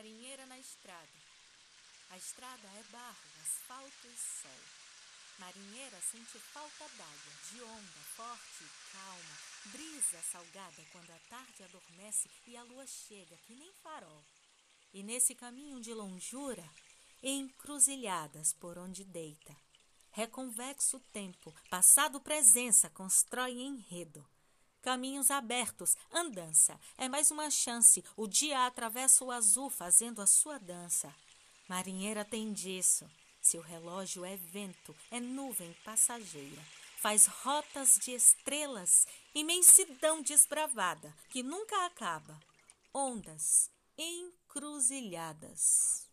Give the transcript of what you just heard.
marinheira na estrada. A estrada é barro, asfalto e sol. Marinheira sente falta d'água, de onda forte e calma, brisa salgada quando a tarde adormece e a lua chega que nem farol. E nesse caminho de longura, encruzilhadas por onde deita, reconvexo tempo, passado presença, constrói enredo. Caminhos abertos, andança, é mais uma chance. O dia atravessa o azul fazendo a sua dança. Marinheira tem disso. Seu relógio é vento, é nuvem passageira. Faz rotas de estrelas, imensidão desbravada, que nunca acaba. Ondas encruzilhadas.